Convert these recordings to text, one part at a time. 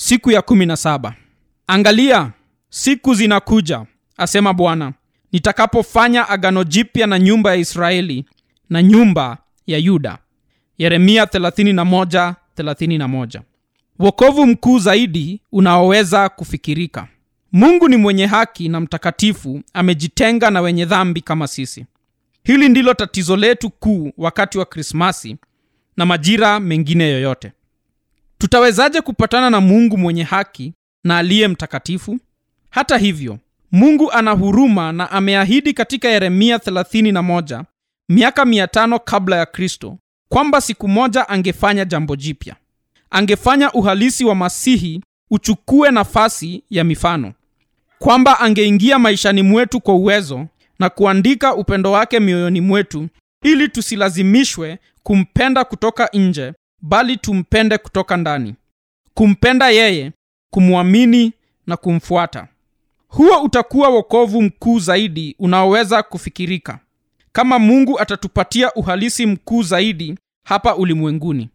siku ya kumi na saba. Angalia siku zinakuja asema bwana nitakapofanya agano jipya na nyumba ya israeli na nyumba ya yuda. Yeremia 31, 31. wokovu mkuu zaidi unaoweza kufikirika. Mungu ni mwenye haki na mtakatifu amejitenga na wenye dhambi kama sisi. Hili ndilo tatizo letu kuu wakati wa krismasi na majira mengine yoyote tutawezaje kupatana na mungu mwenye haki na aliye mtakatifu? Hata hivyo mungu ana huruma na ameahidi katika yeremia 31 miaka 5 kabla ya kristo kwamba siku moja angefanya jambo jipya. Angefanya uhalisi wa masihi uchukue nafasi ya mifano. Kwamba angeingia maishani mwetu kwa uwezo na kuandika upendo wake mioyoni mwetu ili tusilazimishwe kumpenda kutoka nje bali tumpende kutoka ndani kumpenda yeye kumwamini na kumfuata. Huo utakuwa wokovu mkuu zaidi unaoweza kufikirika kama mungu atatupatia uhalisi mkuu zaidi hapa ulimwenguni.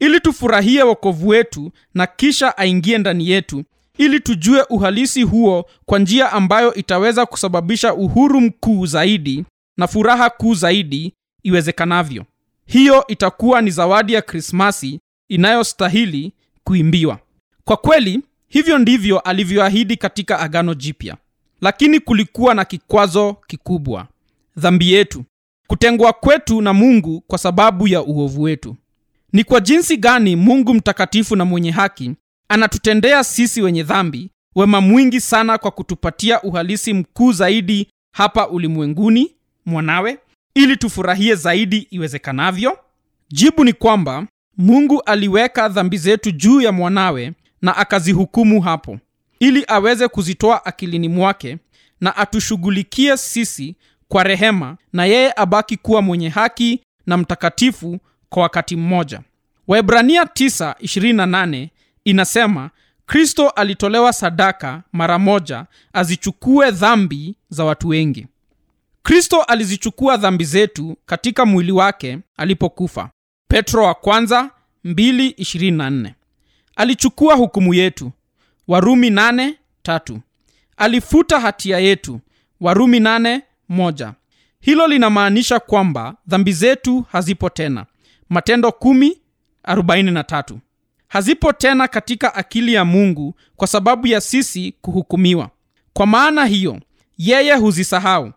Ili tufurahie wokovu wetu na kisha aingie ndani yetu ili tujue uhalisi huo kwa njia ambayo itaweza kusababisha uhuru mkuu zaidi na furaha kuu zaidi iwezekanavyo hiyo itakuwa ni zawadi ya krismasi inayostahili kuimbiwa. Kwa kweli hivyo ndivyo alivyoahidi katika agano jipya. Lakini kulikuwa na kikwazo kikubwa dhambi yetu kutengwa kwetu na mungu kwa sababu ya uovu wetu. Ni kwa jinsi gani mungu mtakatifu na mwenye haki anatutendea sisi wenye dhambi wema mwingi sana kwa kutupatia uhalisi mkuu zaidi hapa ulimwenguni mwanawe ili tufurahie zaidi iwezekanavyo. Jibu ni kwamba mungu aliweka dhambi zetu juu ya mwanawe na akazihukumu hapo ili aweze kuzitoa akilini mwake na atushughulikie sisi kwa rehema na yeye abaki kuwa mwenye haki na mtakatifu kwa wakati mmoja. Waibrania 9:28 inasema kristo alitolewa sadaka mara moja azichukue dhambi za watu wengi kristo alizichukua dhambi zetu katika mwili wake alipokufa. Petro wa kwanza 2:24 alichukua hukumu yetu. Warumi 8:3 alifuta hatia yetu. Warumi 8:1 hilo linamaanisha kwamba dhambi zetu hazipo tena. Matendo 10:43 hazipo tena katika akili ya mungu kwa sababu ya sisi kuhukumiwa. Kwa maana hiyo yeye huzisahau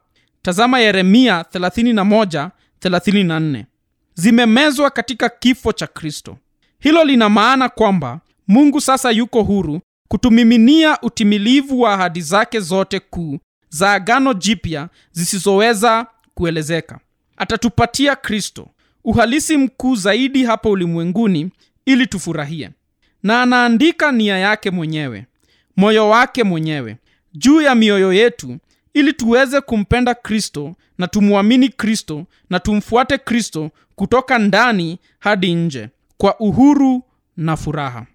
tazama yeremia 31:34 zimemezwa katika kifo cha kristo. Hilo lina maana kwamba mungu sasa yuko huru kutumiminia utimilivu wa ahadi zake zote kuu za agano jipya zisizoweza kuelezeka. Atatupatia kristo uhalisi mkuu zaidi hapa ulimwenguni ili tufurahie. Na anaandika nia yake mwenyewe moyo wake mwenyewe juu ya mioyo yetu ili tuweze kumpenda kristo na tumwamini kristo na tumfuate kristo kutoka ndani hadi nje kwa uhuru na furaha